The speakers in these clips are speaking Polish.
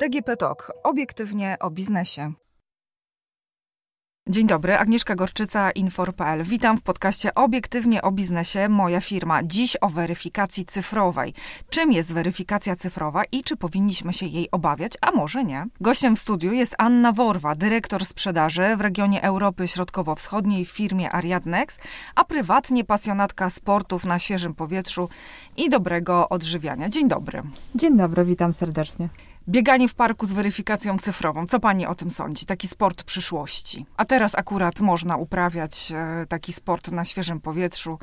DGP Talk. Obiektywnie o biznesie. Dzień dobry, Agnieszka Gorczyca, Infor.pl. Witam w podcaście Obiektywnie o biznesie, moja firma. Dziś o weryfikacji cyfrowej. Czym jest weryfikacja cyfrowa i czy powinniśmy się jej obawiać, a może nie? Gościem w studiu jest Anna Worwa, dyrektor sprzedaży w regionie Europy Środkowo-Wschodniej w firmie Ariadnex, a prywatnie pasjonatka sportów na świeżym powietrzu i dobrego odżywiania. Dzień dobry. Dzień dobry, witam serdecznie. Bieganie w parku z weryfikacją cyfrową. Co pani o tym sądzi? Taki sport przyszłości. A teraz akurat można uprawiać e, taki sport na świeżym powietrzu.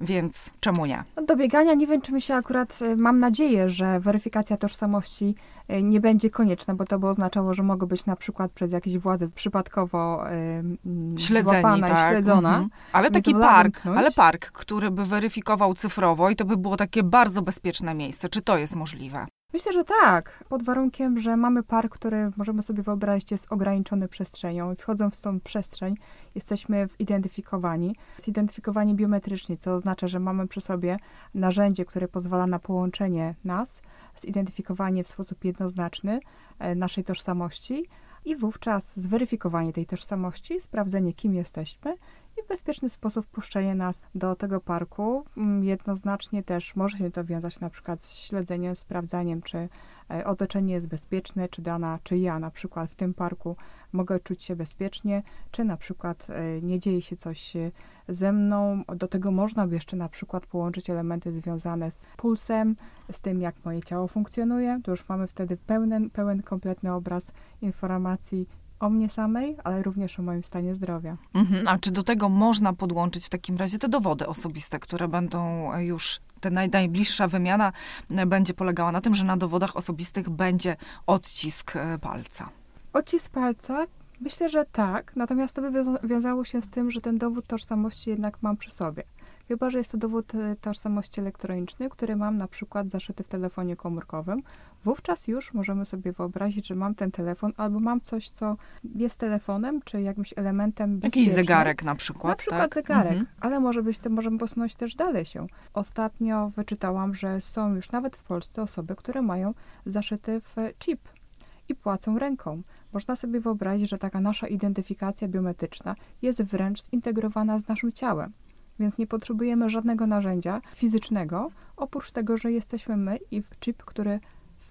Więc czemu nie? No, do biegania nie wiem, czy mi się akurat, e, mam nadzieję, że weryfikacja tożsamości e, nie będzie konieczna, bo to by oznaczało, że mogę być na przykład przez jakieś władze przypadkowo Śledzeni, złapana tak. i śledzona. Mhm. Ale taki park, ale park, który by weryfikował cyfrowo i to by było takie bardzo bezpieczne miejsce. Czy to jest możliwe? Myślę, że tak, pod warunkiem, że mamy park, który możemy sobie wyobrazić jest ograniczony przestrzenią i wchodząc w tą przestrzeń jesteśmy zidentyfikowani, zidentyfikowani biometrycznie, co oznacza, że mamy przy sobie narzędzie, które pozwala na połączenie nas, zidentyfikowanie w sposób jednoznaczny e, naszej tożsamości i wówczas zweryfikowanie tej tożsamości, sprawdzenie kim jesteśmy i bezpieczny sposób wpuszczenie nas do tego parku. Mm, jednoznacznie też może się to wiązać na przykład z śledzeniem, sprawdzaniem, czy e, otoczenie jest bezpieczne, czy dana, czy ja na przykład w tym parku mogę czuć się bezpiecznie, czy na przykład e, nie dzieje się coś e, ze mną. Do tego można by jeszcze na przykład połączyć elementy związane z pulsem, z tym jak moje ciało funkcjonuje. To już mamy wtedy pełen, pełen kompletny obraz informacji o mnie samej, ale również o moim stanie zdrowia. Mhm. A czy do tego można podłączyć w takim razie te dowody osobiste, które będą już, ta naj, najbliższa wymiana będzie polegała na tym, że na dowodach osobistych będzie odcisk e, palca? Odcisk palca? Myślę, że tak, natomiast to by wiązało się z tym, że ten dowód tożsamości jednak mam przy sobie chyba że jest to dowód e, tożsamości elektroniczny, który mam na przykład zaszyty w telefonie komórkowym. Wówczas już możemy sobie wyobrazić, że mam ten telefon albo mam coś, co jest telefonem, czy jakimś elementem bezpiecznym. Jakiś zegarek na przykład, Na przykład tak? zegarek, mhm. ale może być to, możemy posunąć też dalej się. Ostatnio wyczytałam, że są już nawet w Polsce osoby, które mają zaszyty w chip i płacą ręką. Można sobie wyobrazić, że taka nasza identyfikacja biometryczna jest wręcz zintegrowana z naszym ciałem więc nie potrzebujemy żadnego narzędzia fizycznego, oprócz tego, że jesteśmy my i chip, który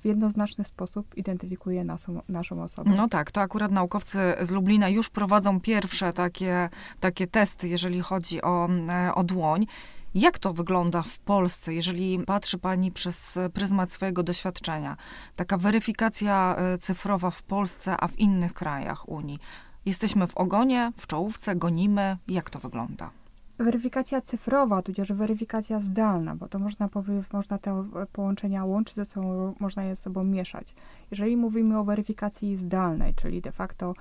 w jednoznaczny sposób identyfikuje naszą, naszą osobę. No tak, to akurat naukowcy z Lublina już prowadzą pierwsze takie, takie testy, jeżeli chodzi o, e, o dłoń. Jak to wygląda w Polsce, jeżeli patrzy Pani przez pryzmat swojego doświadczenia? Taka weryfikacja e, cyfrowa w Polsce, a w innych krajach Unii. Jesteśmy w ogonie, w czołówce, gonimy. Jak to wygląda? Weryfikacja cyfrowa, tudzież weryfikacja zdalna, bo to można, można te połączenia łączyć ze sobą, można je ze sobą mieszać. Jeżeli mówimy o weryfikacji zdalnej, czyli de facto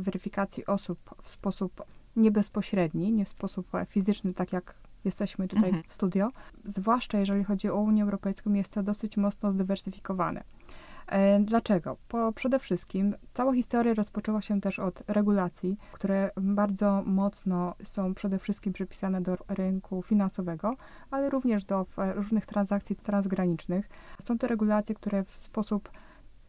weryfikacji osób w sposób niebezpośredni, nie w sposób fizyczny, tak jak jesteśmy tutaj mhm. w studio, zwłaszcza jeżeli chodzi o Unię Europejską, jest to dosyć mocno zdywersyfikowane. E, dlaczego? Bo przede wszystkim cała historia rozpoczęła się też od regulacji, które bardzo mocno są przede wszystkim przypisane do rynku finansowego, ale również do różnych transakcji transgranicznych. Są to regulacje, które w sposób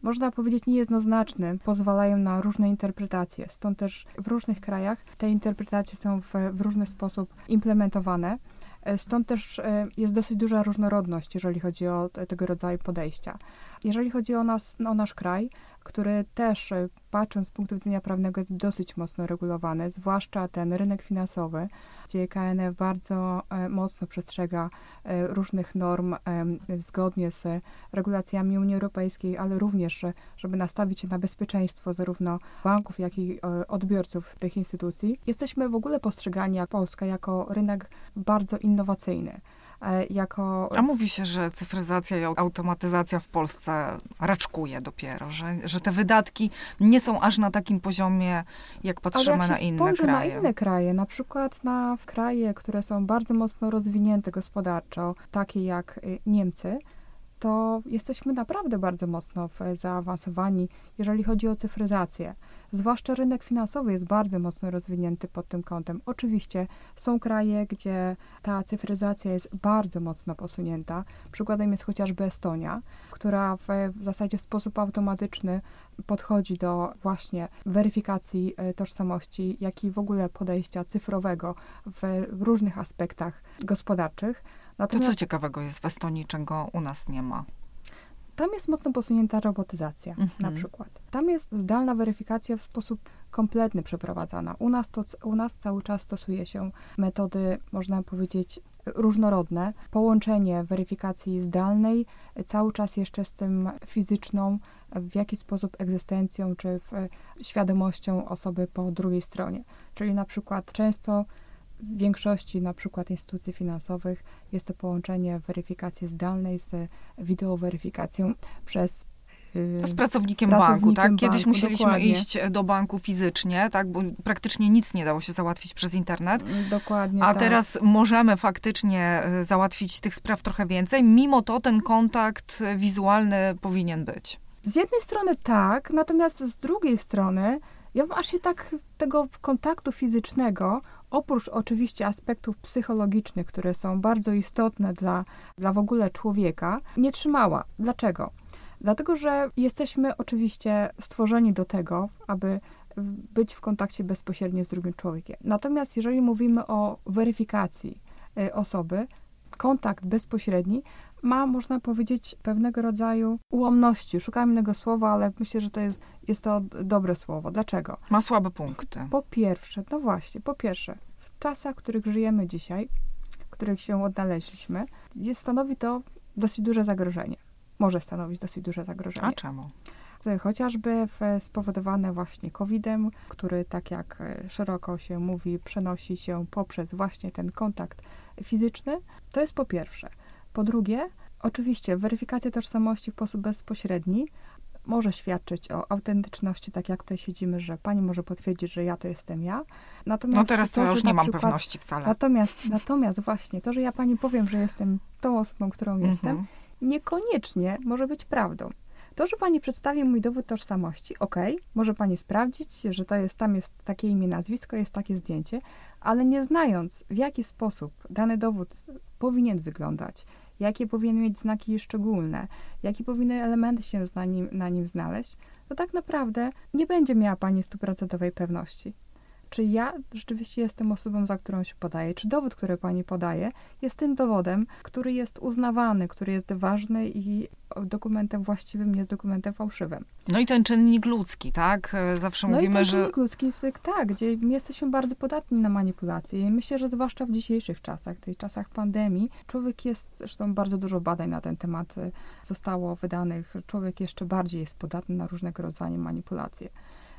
można powiedzieć niejednoznaczny, pozwalają na różne interpretacje. Stąd też w różnych krajach te interpretacje są w, w różny sposób implementowane. E, stąd też e, jest dosyć duża różnorodność, jeżeli chodzi o tego rodzaju podejścia. Jeżeli chodzi o nas, o nasz kraj, który też e, patrząc z punktu widzenia prawnego jest dosyć mocno regulowany, zwłaszcza ten rynek finansowy, gdzie KNF bardzo e, mocno przestrzega e, różnych norm zgodnie z regulacjami Unii Europejskiej, ale również, żeby nastawić się na bezpieczeństwo zarówno banków, jak i odbiorców tych instytucji. Jesteśmy w ogóle postrzegani jak Polska jako rynek bardzo innowacyjny. E, jako... A mówi się, że cyfryzacja i automatyzacja w Polsce raczkuje dopiero, że, że te wydatki nie są aż na takim poziomie, jak patrzymy jak na inne kraje. na inne kraje, na przykład na kraje, które są bardzo mocno rozwinięte gospodarczo, takie jak y, Niemcy, to jesteśmy naprawdę bardzo mocno zaawansowani, jeżeli chodzi o cyfryzację. Zwłaszcza rynek finansowy jest bardzo mocno rozwinięty pod tym kątem. Oczywiście są kraje, gdzie ta cyfryzacja jest bardzo mocno posunięta. Przykładem jest chociażby Estonia, która w, w zasadzie w sposób automatyczny podchodzi do właśnie weryfikacji e, tożsamości, jak i w ogóle podejścia cyfrowego w różnych aspektach gospodarczych. Natomiast to co ciekawego jest w Estonii, czego u nas nie ma? Tam jest mocno posunięta robotyzacja mhm. na przykład. Tam jest zdalna weryfikacja w sposób kompletny przeprowadzana. U nas, to, u nas cały czas stosuje się metody, można powiedzieć, różnorodne. Połączenie weryfikacji zdalnej cały czas jeszcze z tym fizyczną, w jaki sposób egzystencją czy świadomością osoby po drugiej stronie. Czyli na przykład często w większości na przykład instytucji finansowych jest to połączenie weryfikacji zdalnej z wideoweryfikacją przez y, z pracownikiem, z banku, tak? Kiedyś banku, musieliśmy dokładnie. iść do banku fizycznie, tak? Bo praktycznie nic nie dało się załatwić przez internet. Dokładnie. A tak. teraz możemy faktycznie y, załatwić tych spraw trochę więcej. Mimo to ten kontakt wizualny powinien być. Z jednej strony tak, natomiast z drugiej strony ja aż się tak tego kontaktu fizycznego oprócz oczywiście aspektów psychologicznych, które są bardzo istotne dla, dla w ogóle człowieka, nie trzymała. Dlaczego? Dlatego, że jesteśmy oczywiście stworzeni do tego, aby być w kontakcie bezpośrednio z drugim człowiekiem. Natomiast jeżeli mówimy o weryfikacji y, osoby, kontakt bezpośredni ma, można powiedzieć, pewnego rodzaju ułomności. Szukam innego słowa, ale myślę, że to jest, jest to dobre słowo. Dlaczego? Ma słabe punkty. Po pierwsze, no właśnie, po pierwsze, w czasach, w których żyjemy dzisiaj, w których się odnaleźliśmy, jest, stanowi to dosyć duże zagrożenie. Może stanowić dosyć duże zagrożenie. A czemu? chociażby spowodowane właśnie COVID-em, który, tak jak e, szeroko się mówi, przenosi się poprzez właśnie ten kontakt fizyczny. To jest po pierwsze. Po drugie, oczywiście weryfikacja tożsamości w sposób bezpośredni może świadczyć o autentyczności, tak jak tutaj siedzimy, że pani może potwierdzić, że ja to jestem ja. Natomiast no teraz to, to już nie mam przykład, pewności wcale. Natomiast, natomiast właśnie to, że ja pani powiem, że jestem tą osobą, którą mhm. jestem, niekoniecznie może być prawdą. To, że pani przedstawi mój dowód tożsamości, ok, może pani sprawdzić, że to jest, tam jest takie imię, nazwisko, jest takie zdjęcie, ale nie znając, w jaki sposób dany dowód powinien wyglądać, jakie powinien mieć znaki szczególne, jakie powinny elementy się na nim, na nim znaleźć, to tak naprawdę nie będzie miała pani stuprocentowej pewności czy ja rzeczywiście jestem osobą, za którą się podaje, czy dowód, który pani podaje, jest tym dowodem, który jest uznawany, który jest ważny i dokumentem właściwym, nie jest dokumentem fałszywym. No i ten czynnik ludzki, tak? Zawsze no mówimy, i ten że... czynnik ludzki jest, tak, gdzie jesteśmy bardzo podatni na manipulacje i myślę, że zwłaszcza w dzisiejszych czasach, w tych czasach pandemii, człowiek jest, zresztą bardzo dużo badań na ten temat y, zostało wydanych, człowiek jeszcze bardziej jest podatny na różnego rodzaju manipulacje.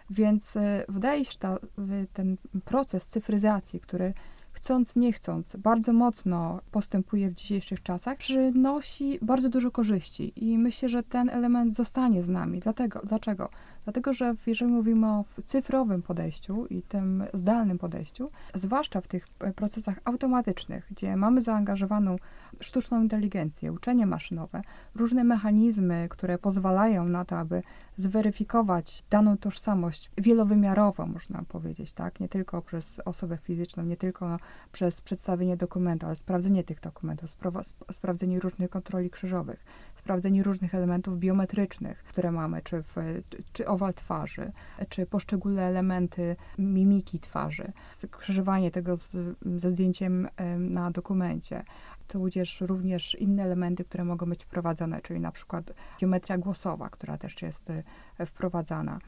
Więc e, wydaje się, że ten proces cyfryzacji, który chcąc, nie chcąc, bardzo mocno postępuje w dzisiejszych czasach, przynosi bardzo dużo korzyści i myślę, że ten element zostanie z nami. Dlatego, dlaczego? Dlatego, że jeżeli mówimy o cyfrowym podejściu i tym zdalnym podejściu, zwłaszcza w tych e, procesach automatycznych, gdzie mamy zaangażowaną sztuczną inteligencję, uczenie maszynowe, różne mechanizmy, które pozwalają na to, aby zweryfikować daną tożsamość wielowymiarowo, można powiedzieć, tak? Nie tylko przez osobę fizyczną, nie tylko przez przedstawienie dokumentu, ale sprawdzenie tych dokumentów, sprawdzenie różnych kontroli krzyżowych, sprawdzenie różnych elementów biometrycznych, które mamy, czy, w, czy owal twarzy, czy poszczególne elementy mimiki twarzy, skrzyżowanie tego z, ze zdjęciem na dokumencie, tudzież również inne elementy, które mogą być wprowadzone, czyli na przykład biometria głosowa, która też jest e, wprowadzana.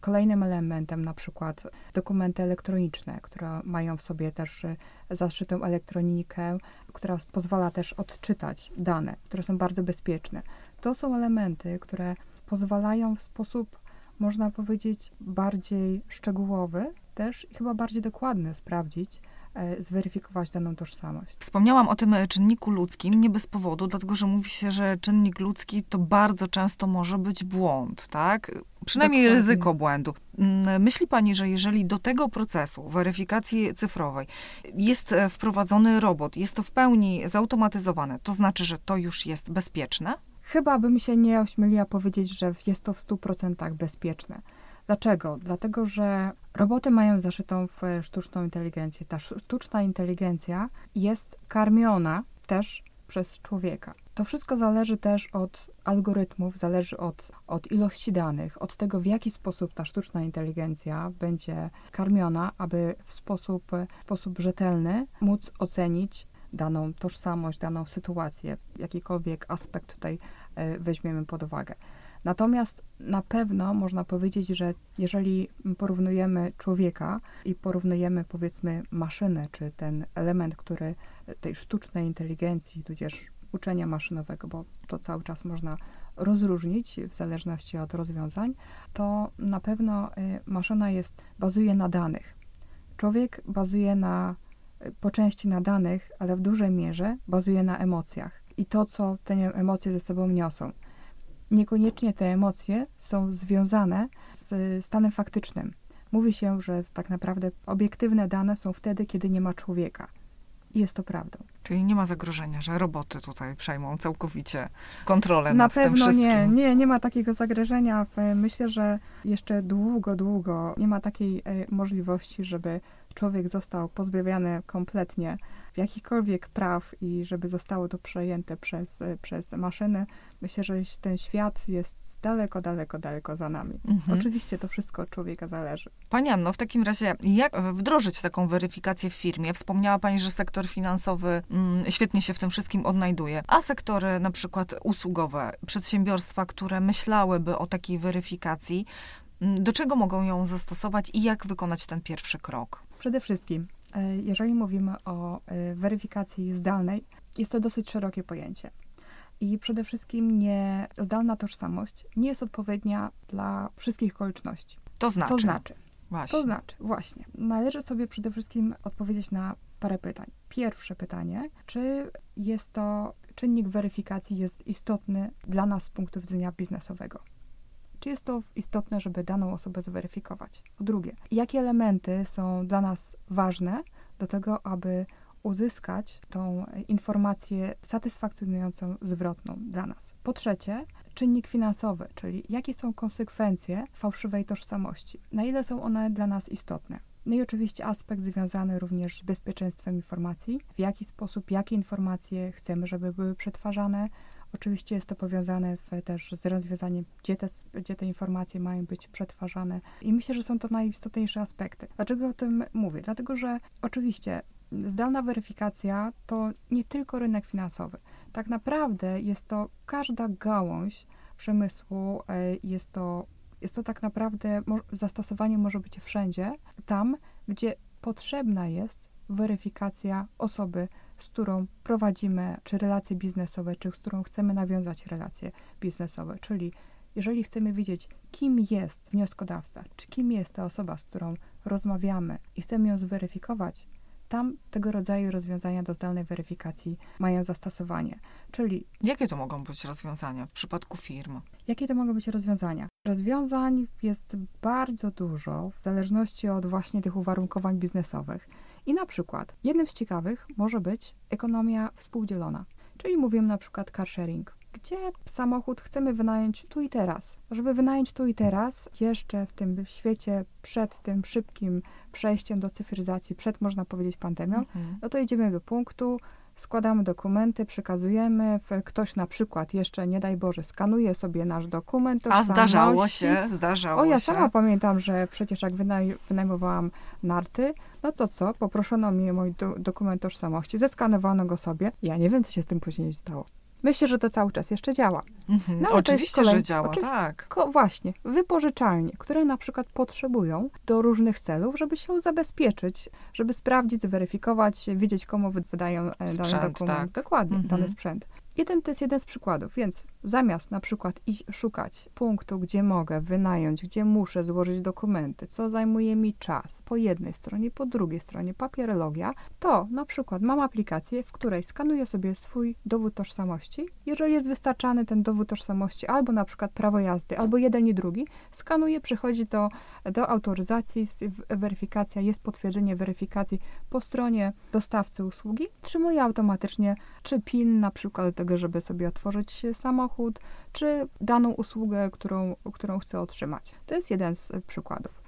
Kolejnym elementem na przykład dokumenty elektroniczne, które mają w sobie też e, zaszytą elektronikę, która pozwala też odczytać dane, które są bardzo bezpieczne. To są elementy, które pozwalają w sposób, można powiedzieć, bardziej szczegółowy też i chyba bardziej dokładny sprawdzić, zweryfikować daną tożsamość. Wspomniałam o tym e, czynniku ludzkim nie bez powodu, dlatego że mówi się, że czynnik ludzki to bardzo często może być błąd, tak? Przynajmniej Dokładnie. ryzyko błędu. Mm, myśli Pani, że jeżeli do tego procesu weryfikacji cyfrowej jest e, wprowadzony robot, jest to w pełni zautomatyzowane, to znaczy, że to już jest bezpieczne? Chyba bym się nie ośmieliła powiedzieć, że jest to w 100% bezpieczne. Dlaczego? Dlatego, że roboty mają zaszytą w sztuczną inteligencję. Ta sztuczna inteligencja jest karmiona też przez człowieka. To wszystko zależy też od algorytmów, zależy od, od ilości danych, od tego, w jaki sposób ta sztuczna inteligencja będzie karmiona, aby w sposób, w sposób rzetelny móc ocenić daną tożsamość, daną sytuację, jakikolwiek aspekt tutaj e, weźmiemy pod uwagę. Natomiast na pewno można powiedzieć, że jeżeli porównujemy człowieka i porównujemy powiedzmy maszynę, czy ten element, który tej sztucznej inteligencji, tudzież uczenia maszynowego, bo to cały czas można rozróżnić w zależności od rozwiązań, to na pewno y, maszyna jest, bazuje na danych. Człowiek bazuje na, y, po części na danych, ale w dużej mierze bazuje na emocjach i to, co te emocje ze sobą niosą. Niekoniecznie te emocje są związane z stanem faktycznym. Mówi się, że tak naprawdę obiektywne dane są wtedy, kiedy nie ma człowieka. I jest to prawdą. Czyli nie ma zagrożenia, że roboty tutaj przejmą całkowicie kontrolę Na nad tym wszystkim. Na pewno nie, nie, nie ma takiego zagrożenia. Myślę, że jeszcze długo, długo nie ma takiej e, możliwości, żeby człowiek został pozbawiony kompletnie jakichkolwiek praw i żeby zostało to przejęte przez, e, przez maszyny. Myślę, że ten świat jest daleko, daleko, daleko za nami. Mhm. Oczywiście to wszystko od człowieka zależy. Pani Anno, w takim razie jak wdrożyć taką weryfikację w firmie? Wspomniała Pani, że sektor finansowy mm, świetnie się w tym wszystkim odnajduje, a sektory na przykład usługowe, przedsiębiorstwa, które myślałyby o takiej weryfikacji, do czego mogą ją zastosować i jak wykonać ten pierwszy krok? Przede wszystkim, e, jeżeli mówimy o e, weryfikacji zdalnej, jest to dosyć szerokie pojęcie. I przede wszystkim nie, zdalna tożsamość nie jest odpowiednia dla wszystkich okoliczności. To znaczy? To znaczy. Właśnie. To znaczy, właśnie. Należy sobie przede wszystkim odpowiedzieć na parę pytań. Pierwsze pytanie, czy jest to czynnik weryfikacji jest istotny dla nas z punktu widzenia biznesowego? Czy jest to istotne, żeby daną osobę zweryfikować? Po drugie, jakie elementy są dla nas ważne do tego, aby uzyskać tą informację satysfakcjonującą, zwrotną dla nas. Po trzecie, czynnik finansowy, czyli jakie są konsekwencje fałszywej tożsamości, na ile są one dla nas istotne. No i oczywiście aspekt związany również z bezpieczeństwem informacji, w jaki sposób, jakie informacje chcemy, żeby były przetwarzane. Oczywiście jest to powiązane w, też z rozwiązaniem, gdzie te, gdzie te informacje mają być przetwarzane. I myślę, że są to najistotniejsze aspekty. Dlaczego o tym mówię? Dlatego, że oczywiście zdalna weryfikacja to nie tylko rynek finansowy. Tak naprawdę jest to każda gałąź przemysłu, e, jest to, jest to tak naprawdę, zastosowanie może być wszędzie, tam, gdzie potrzebna jest weryfikacja osoby, z którą prowadzimy czy relacje biznesowe, czy z którą chcemy nawiązać relacje biznesowe. Czyli jeżeli chcemy wiedzieć, kim jest wnioskodawca, czy kim jest ta osoba, z którą rozmawiamy i chcemy ją zweryfikować, tam tego rodzaju rozwiązania do zdalnej weryfikacji mają zastosowanie. Czyli. Jakie to mogą być rozwiązania w przypadku firm? Jakie to mogą być rozwiązania? Rozwiązań jest bardzo dużo w zależności od właśnie tych uwarunkowań biznesowych. I na przykład jednym z ciekawych może być ekonomia współdzielona. Czyli mówimy na przykład car sharing gdzie samochód chcemy wynająć tu i teraz. Żeby wynająć tu i teraz, jeszcze w tym świecie przed tym szybkim przejściem do cyfryzacji, przed można powiedzieć pandemią, mhm. no to idziemy do punktu, składamy dokumenty, przekazujemy, ktoś na przykład jeszcze, nie daj Boże, skanuje sobie nasz dokument. A zdarzało się, zdarzało O, ja się. sama pamiętam, że przecież jak wynaj wynajmowałam narty, no to co, poproszono mnie mój do dokument tożsamości, zeskanowano go sobie. Ja nie wiem, co się z tym później stało. Myślę, że to cały czas jeszcze działa. Mhm. No, oczywiście, kolej... że działa, tak. Ko- właśnie, wypożyczalnie, które na przykład potrzebują do różnych celów, żeby się zabezpieczyć, żeby sprawdzić, zweryfikować, wiedzieć, komu wydają e, sprzęt, dany dokument. Tak. Dokładnie, mhm. dany sprzęt. Jeden to jest jeden z przykładów, więc zamiast na przykład iść szukać punktu, gdzie mogę wynająć, gdzie muszę złożyć dokumenty, co zajmuje mi czas po jednej stronie, po drugiej stronie papierologia, to na przykład mam aplikację, w której skanuję sobie swój dowód tożsamości. Jeżeli jest wystarczany ten dowód tożsamości, albo na przykład prawo jazdy, albo jeden i drugi, skanuję, przychodzi do, do autoryzacji, weryfikacja, jest potwierdzenie weryfikacji po stronie dostawcy usługi, trzymuje automatycznie czy PIN na przykład do tego, żeby sobie otworzyć samochód, samochód, czy daną usługę, którą, którą chce otrzymać. To jest jeden z przykładów.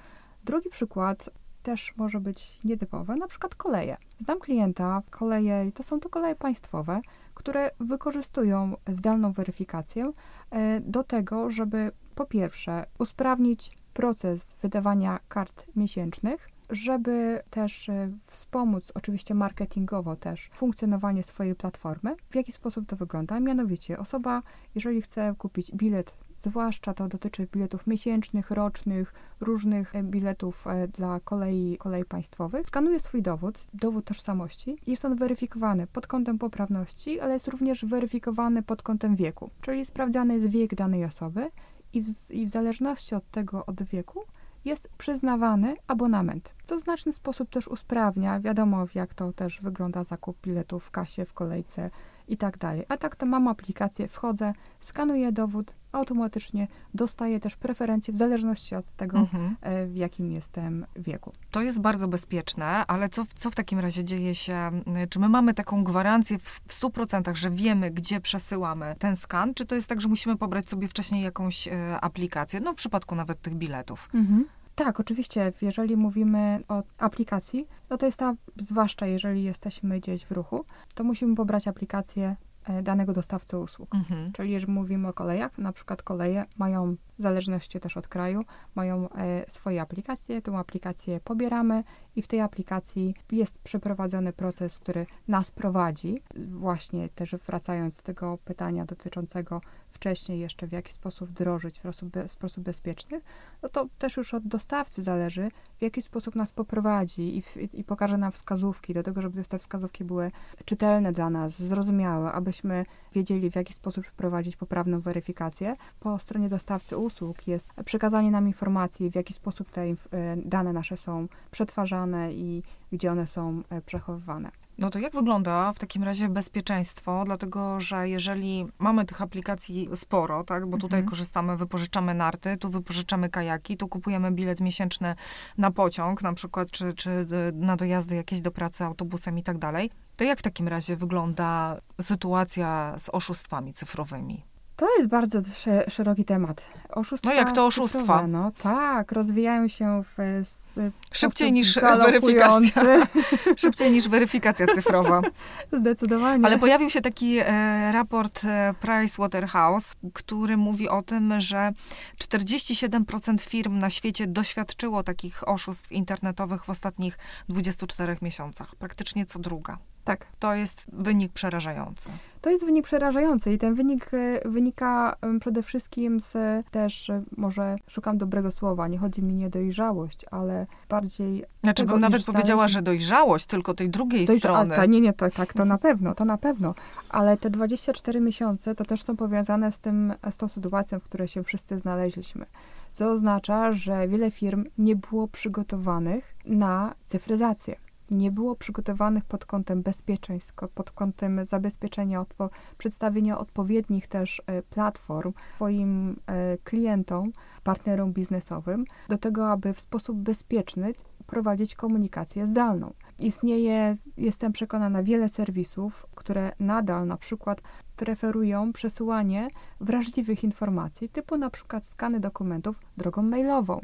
Drugi przykład też może być nietypowy, na przykład koleje. Znam klienta, koleje, to są to koleje państwowe, które wykorzystują zdalną weryfikację e, do tego, żeby po pierwsze usprawnić proces wydawania kart miesięcznych, żeby też e, wspomóc oczywiście marketingowo też funkcjonowanie swojej platformy. W jaki sposób to wygląda? Mianowicie osoba, jeżeli chce kupić bilet zwłaszcza to dotyczy biletów miesięcznych, rocznych, różnych e, biletów e, dla kolei, kolei państwowych. Skanuje swój dowód, dowód tożsamości. Jest on weryfikowany pod kątem poprawności, ale jest również weryfikowany pod kątem wieku, czyli sprawdzany jest wiek danej osoby i w, i w zależności od tego, od wieku, jest przyznawany abonament, co w znaczny sposób też usprawnia, wiadomo jak to też wygląda zakup biletów w kasie, w kolejce i tak dalej. A tak to mam aplikację, wchodzę, skanuję dowód, automatycznie dostaję też preferencje w zależności od tego, mhm. E, w jakim jestem wieku. To jest bardzo bezpieczne, ale co, co w takim razie dzieje się? Czy my mamy taką gwarancję w, w 100%, że wiemy, gdzie przesyłamy ten skan, czy to jest tak, że musimy pobrać sobie wcześniej jakąś e, aplikację, no w przypadku nawet tych biletów? Mhm. Tak, oczywiście. Jeżeli mówimy o aplikacji, no to jest ta, zwłaszcza jeżeli jesteśmy gdzieś w ruchu, to musimy pobrać aplikację e, danego dostawcy usług. Mhm. Czyli jeżeli mówimy o kolejach, na przykład koleje mają, w zależności też od kraju, mają e, swoje aplikacje, tą aplikację pobieramy i w tej aplikacji jest przeprowadzony proces, który nas prowadzi, właśnie też wracając do tego pytania dotyczącego wcześniej jeszcze, w jaki sposób wdrożyć w sposób, w sposób bezpieczny, no to też już od dostawcy zależy, w jaki sposób nas poprowadzi i, w, i pokaże nam wskazówki, do tego, żeby te wskazówki były czytelne dla nas, zrozumiałe, abyśmy wiedzieli, w jaki sposób przeprowadzić poprawną weryfikację. Po stronie dostawcy usług jest przekazanie nam informacji, w jaki sposób te e, dane nasze są przetwarzane i gdzie one są e, przechowywane. No to jak wygląda w takim razie bezpieczeństwo? Dlatego, że jeżeli mamy tych aplikacji sporo, tak, bo tutaj mhm. korzystamy, wypożyczamy narty, tu wypożyczamy kajaki, tu kupujemy bilet miesięczny na pociąg na przykład, czy, czy na dojazdy jakieś do pracy autobusem i tak dalej, to jak w takim razie wygląda sytuacja z oszustwami cyfrowymi? To jest bardzo szeroki temat. Oszustwa no jak to oszustwa? No tak, rozwijają się w Szybciej niż weryfikacja. Szybciej niż weryfikacja cyfrowa. Zdecydowanie. Ale pojawił się taki e, raport e, Price Waterhouse, który mówi o tym, że 47% firm na świecie doświadczyło takich oszustw internetowych w ostatnich 24 miesiącach. Praktycznie co druga. Tak. To jest wynik przerażający. To jest wynik przerażający i ten wynik e, wynika przede wszystkim z też, e, może szukam dobrego słowa, nie chodzi mi nie dojrzałość, ale bardziej... Znaczy tego, bym nawet powiedziała, że dojrzałość, tylko tej drugiej Dojrza strony. A, nie, nie, to tak, to na pewno, to na pewno. Ale te 24 miesiące to też są powiązane z tym, z tą sytuacją, w której się wszyscy znaleźliśmy. Co oznacza, że wiele firm nie było przygotowanych na cyfryzację nie było przygotowanych pod kątem bezpieczeństwa, pod kątem zabezpieczenia, odpo przedstawienia odpowiednich też e, platform swoim e, klientom, partnerom biznesowym, do tego, aby w sposób bezpieczny prowadzić komunikację zdalną. Istnieje, jestem przekonana, wiele serwisów, które nadal na przykład preferują przesyłanie wrażliwych informacji, typu na przykład skany dokumentów drogą mailową.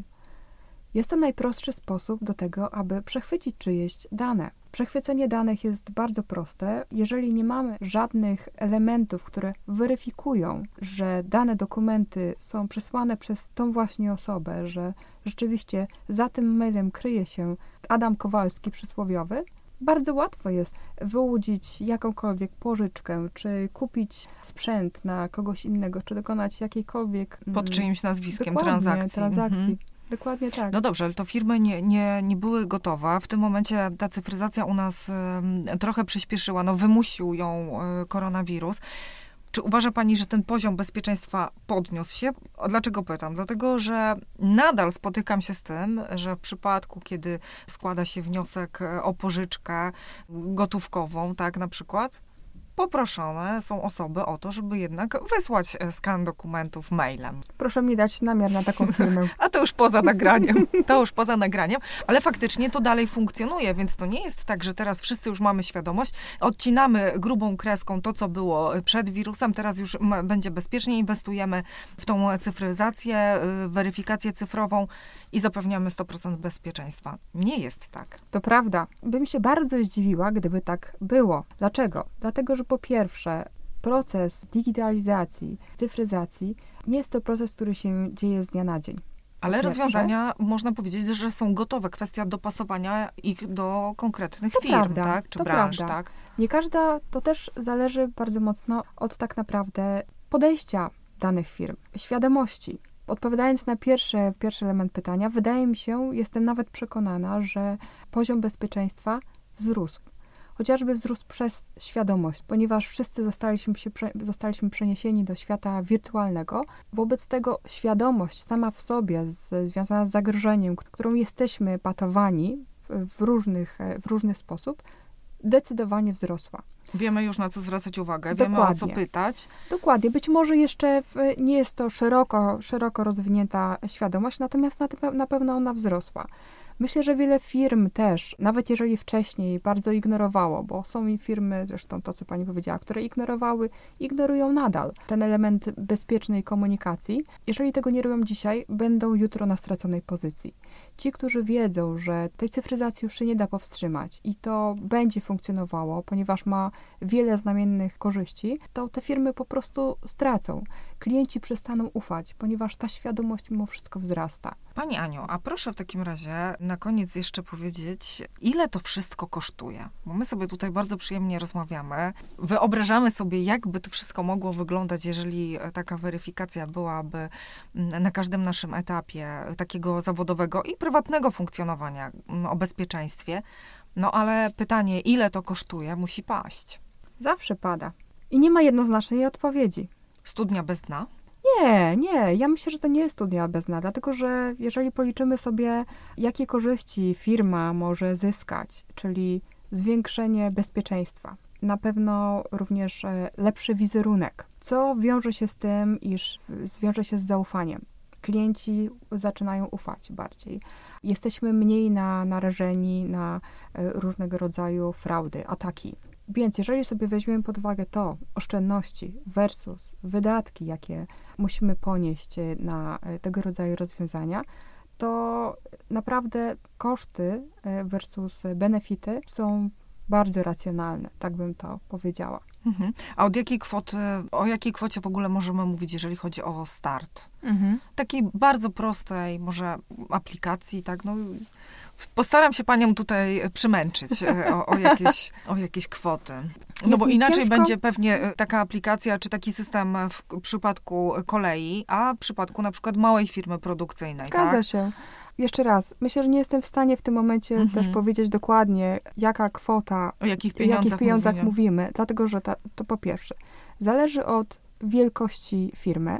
Jest to najprostszy sposób do tego, aby przechwycić czyjeś dane. Przechwycenie danych jest bardzo proste. Jeżeli nie mamy żadnych elementów, które weryfikują, że dane dokumenty są przesłane przez tą właśnie osobę, że rzeczywiście za tym mailem kryje się Adam Kowalski przysłowiowy, bardzo łatwo jest wyłudzić jakąkolwiek pożyczkę, czy kupić sprzęt na kogoś innego, czy dokonać jakiejkolwiek. Pod czyimś nazwiskiem transakcji. transakcji. Mhm. Dokładnie tak. No dobrze, ale to firmy nie, nie, nie były gotowe. W tym momencie ta cyfryzacja u nas trochę przyspieszyła, no wymusił ją y, koronawirus. Czy uważa Pani, że ten poziom bezpieczeństwa podniósł się? Dlaczego pytam? Dlatego, że nadal spotykam się z tym, że w przypadku, kiedy składa się wniosek o pożyczkę gotówkową, tak na przykład, poproszone są osoby o to, żeby jednak wysłać e, skan dokumentów mailem. Proszę mi dać namiar na taką firmę. A to już poza nagraniem. To już poza nagraniem, ale faktycznie to dalej funkcjonuje, więc to nie jest tak, że teraz wszyscy już mamy świadomość, odcinamy grubą kreską to, co było przed wirusem, teraz już będzie bezpiecznie, inwestujemy w tą cyfryzację, y, weryfikację cyfrową i zapewniamy 100% bezpieczeństwa. Nie jest tak. To prawda. Bym się bardzo zdziwiła, gdyby tak było. Dlaczego? Dlatego, że po pierwsze, proces digitalizacji, cyfryzacji nie jest to proces, który się dzieje z dnia na dzień. Ale rozwiązania, można powiedzieć, że są gotowe. Kwestia dopasowania ich do konkretnych to firm, prawda, tak? Czy to branż, prawda. tak? Nie każda, to też zależy bardzo mocno od tak naprawdę podejścia danych firm, świadomości. Odpowiadając na pierwszy, pierwszy element pytania, wydaje mi się, jestem nawet przekonana, że poziom bezpieczeństwa wzrósł. Chociażby wzrósł przez świadomość, ponieważ wszyscy zostaliśmy, się, zostaliśmy przeniesieni do świata wirtualnego. Wobec tego świadomość sama w sobie, z, związana z zagrożeniem, którą jesteśmy patowani w, różnych, w różny sposób, zdecydowanie wzrosła. Wiemy już na co zwracać uwagę, Dokładnie. wiemy o co pytać. Dokładnie. Być może jeszcze nie jest to szeroko, szeroko rozwinięta świadomość, natomiast na, na pewno ona wzrosła. Myślę, że wiele firm też, nawet jeżeli wcześniej bardzo ignorowało, bo są firmy, zresztą to, co pani powiedziała, które ignorowały, ignorują nadal ten element bezpiecznej komunikacji. Jeżeli tego nie robią dzisiaj, będą jutro na straconej pozycji. Ci, którzy wiedzą, że tej cyfryzacji już się nie da powstrzymać i to będzie funkcjonowało, ponieważ ma wiele znamiennych korzyści, to te firmy po prostu stracą. Klienci przestaną ufać, ponieważ ta świadomość mimo wszystko wzrasta. Pani Aniu, a proszę w takim razie na koniec jeszcze powiedzieć, ile to wszystko kosztuje? Bo my sobie tutaj bardzo przyjemnie rozmawiamy. Wyobrażamy sobie, jakby to wszystko mogło wyglądać, jeżeli taka weryfikacja byłaby mm, na każdym naszym etapie takiego zawodowego i prywatnego funkcjonowania mm, o bezpieczeństwie. No ale pytanie, ile to kosztuje, musi paść. Zawsze pada. I nie ma jednoznacznej odpowiedzi. Studnia bez dna? Nie, nie. Ja myślę, że to nie jest studnia bez dna, dlatego że jeżeli policzymy sobie, jakie korzyści firma może zyskać, czyli zwiększenie bezpieczeństwa, na pewno również e, lepszy wizerunek, co wiąże się z tym, iż zwiąże się z zaufaniem. Klienci zaczynają ufać bardziej. Jesteśmy mniej na, narażeni na e, różnego rodzaju fraudy, ataki. Więc jeżeli sobie weźmiemy pod uwagę to, oszczędności versus wydatki, jakie musimy ponieść e, na e, tego rodzaju rozwiązania, to naprawdę koszty e, versus benefity są bardzo racjonalne, tak bym to powiedziała. Mhm. A od jakiej kwoty, o jakiej kwocie w ogóle możemy mówić, jeżeli chodzi o start? Mhm. Takiej bardzo prostej, może aplikacji, tak? No, Postaram się panią tutaj przymęczyć e, o, o, jakieś, o jakieś kwoty. No bo inaczej ciężko. będzie pewnie e, taka aplikacja czy taki system w przypadku kolei, a w przypadku na przykład małej firmy produkcyjnej. Zgadza tak? się. Jeszcze raz, myślę, że nie jestem w stanie w tym momencie mhm. też powiedzieć dokładnie, jaka kwota, o jakich pieniądzach, jakich pieniądzach mówimy. mówimy, dlatego że ta, to po pierwsze, zależy od wielkości firmy,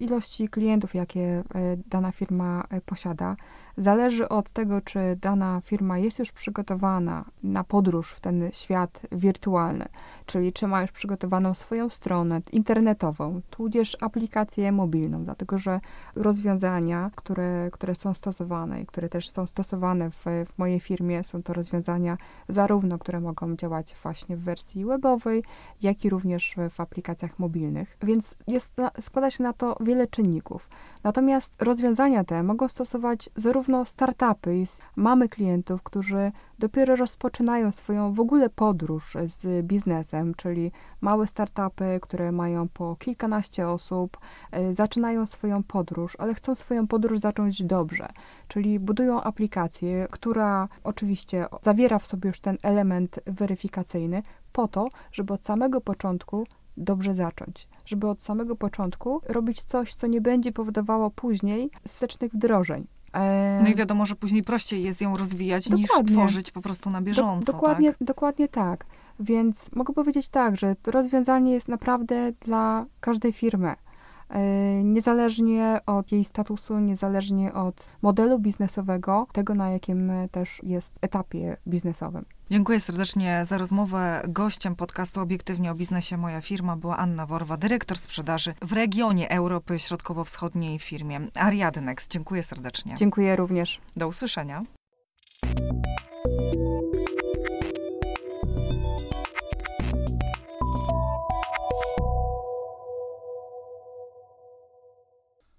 ilości klientów, jakie e, dana firma posiada, Zależy od tego, czy dana firma jest już przygotowana na podróż w ten świat wirtualny, czyli czy ma już przygotowaną swoją stronę internetową, tudzież aplikację mobilną, dlatego że rozwiązania, które, które są stosowane i które też są stosowane w, w mojej firmie, są to rozwiązania zarówno, które mogą działać właśnie w wersji webowej, jak i również w, aplikacjach mobilnych. Więc jest, składa się na to wiele czynników. Natomiast rozwiązania te mogą stosować zarówno startupy mamy klientów, którzy dopiero rozpoczynają swoją w ogóle podróż z biznesem, czyli małe startupy, które mają po kilkanaście osób, e, zaczynają swoją podróż, ale chcą swoją podróż zacząć dobrze, czyli budują aplikację, która oczywiście zawiera w sobie już ten element weryfikacyjny, po to, żeby od samego początku dobrze zacząć, żeby od samego początku robić coś, co nie będzie powodowało później wstecznych wdrożeń. No i wiadomo, że później prościej jest ją rozwijać dokładnie. niż tworzyć po prostu na bieżąco. Do, dokładnie, tak? dokładnie tak. Więc mogę powiedzieć tak, że to rozwiązanie jest naprawdę dla każdej firmy. E, niezależnie od jej statusu, niezależnie od modelu biznesowego, tego na jakim też jest etapie biznesowym. Dziękuję serdecznie za rozmowę. Gościem podcastu Obiektywnie o biznesie Moja Firma była Anna Worwa, dyrektor sprzedaży w regionie Europy Środkowo-Wschodniej firmie Ariadnex. Dziękuję serdecznie. Dziękuję również. Do usłyszenia.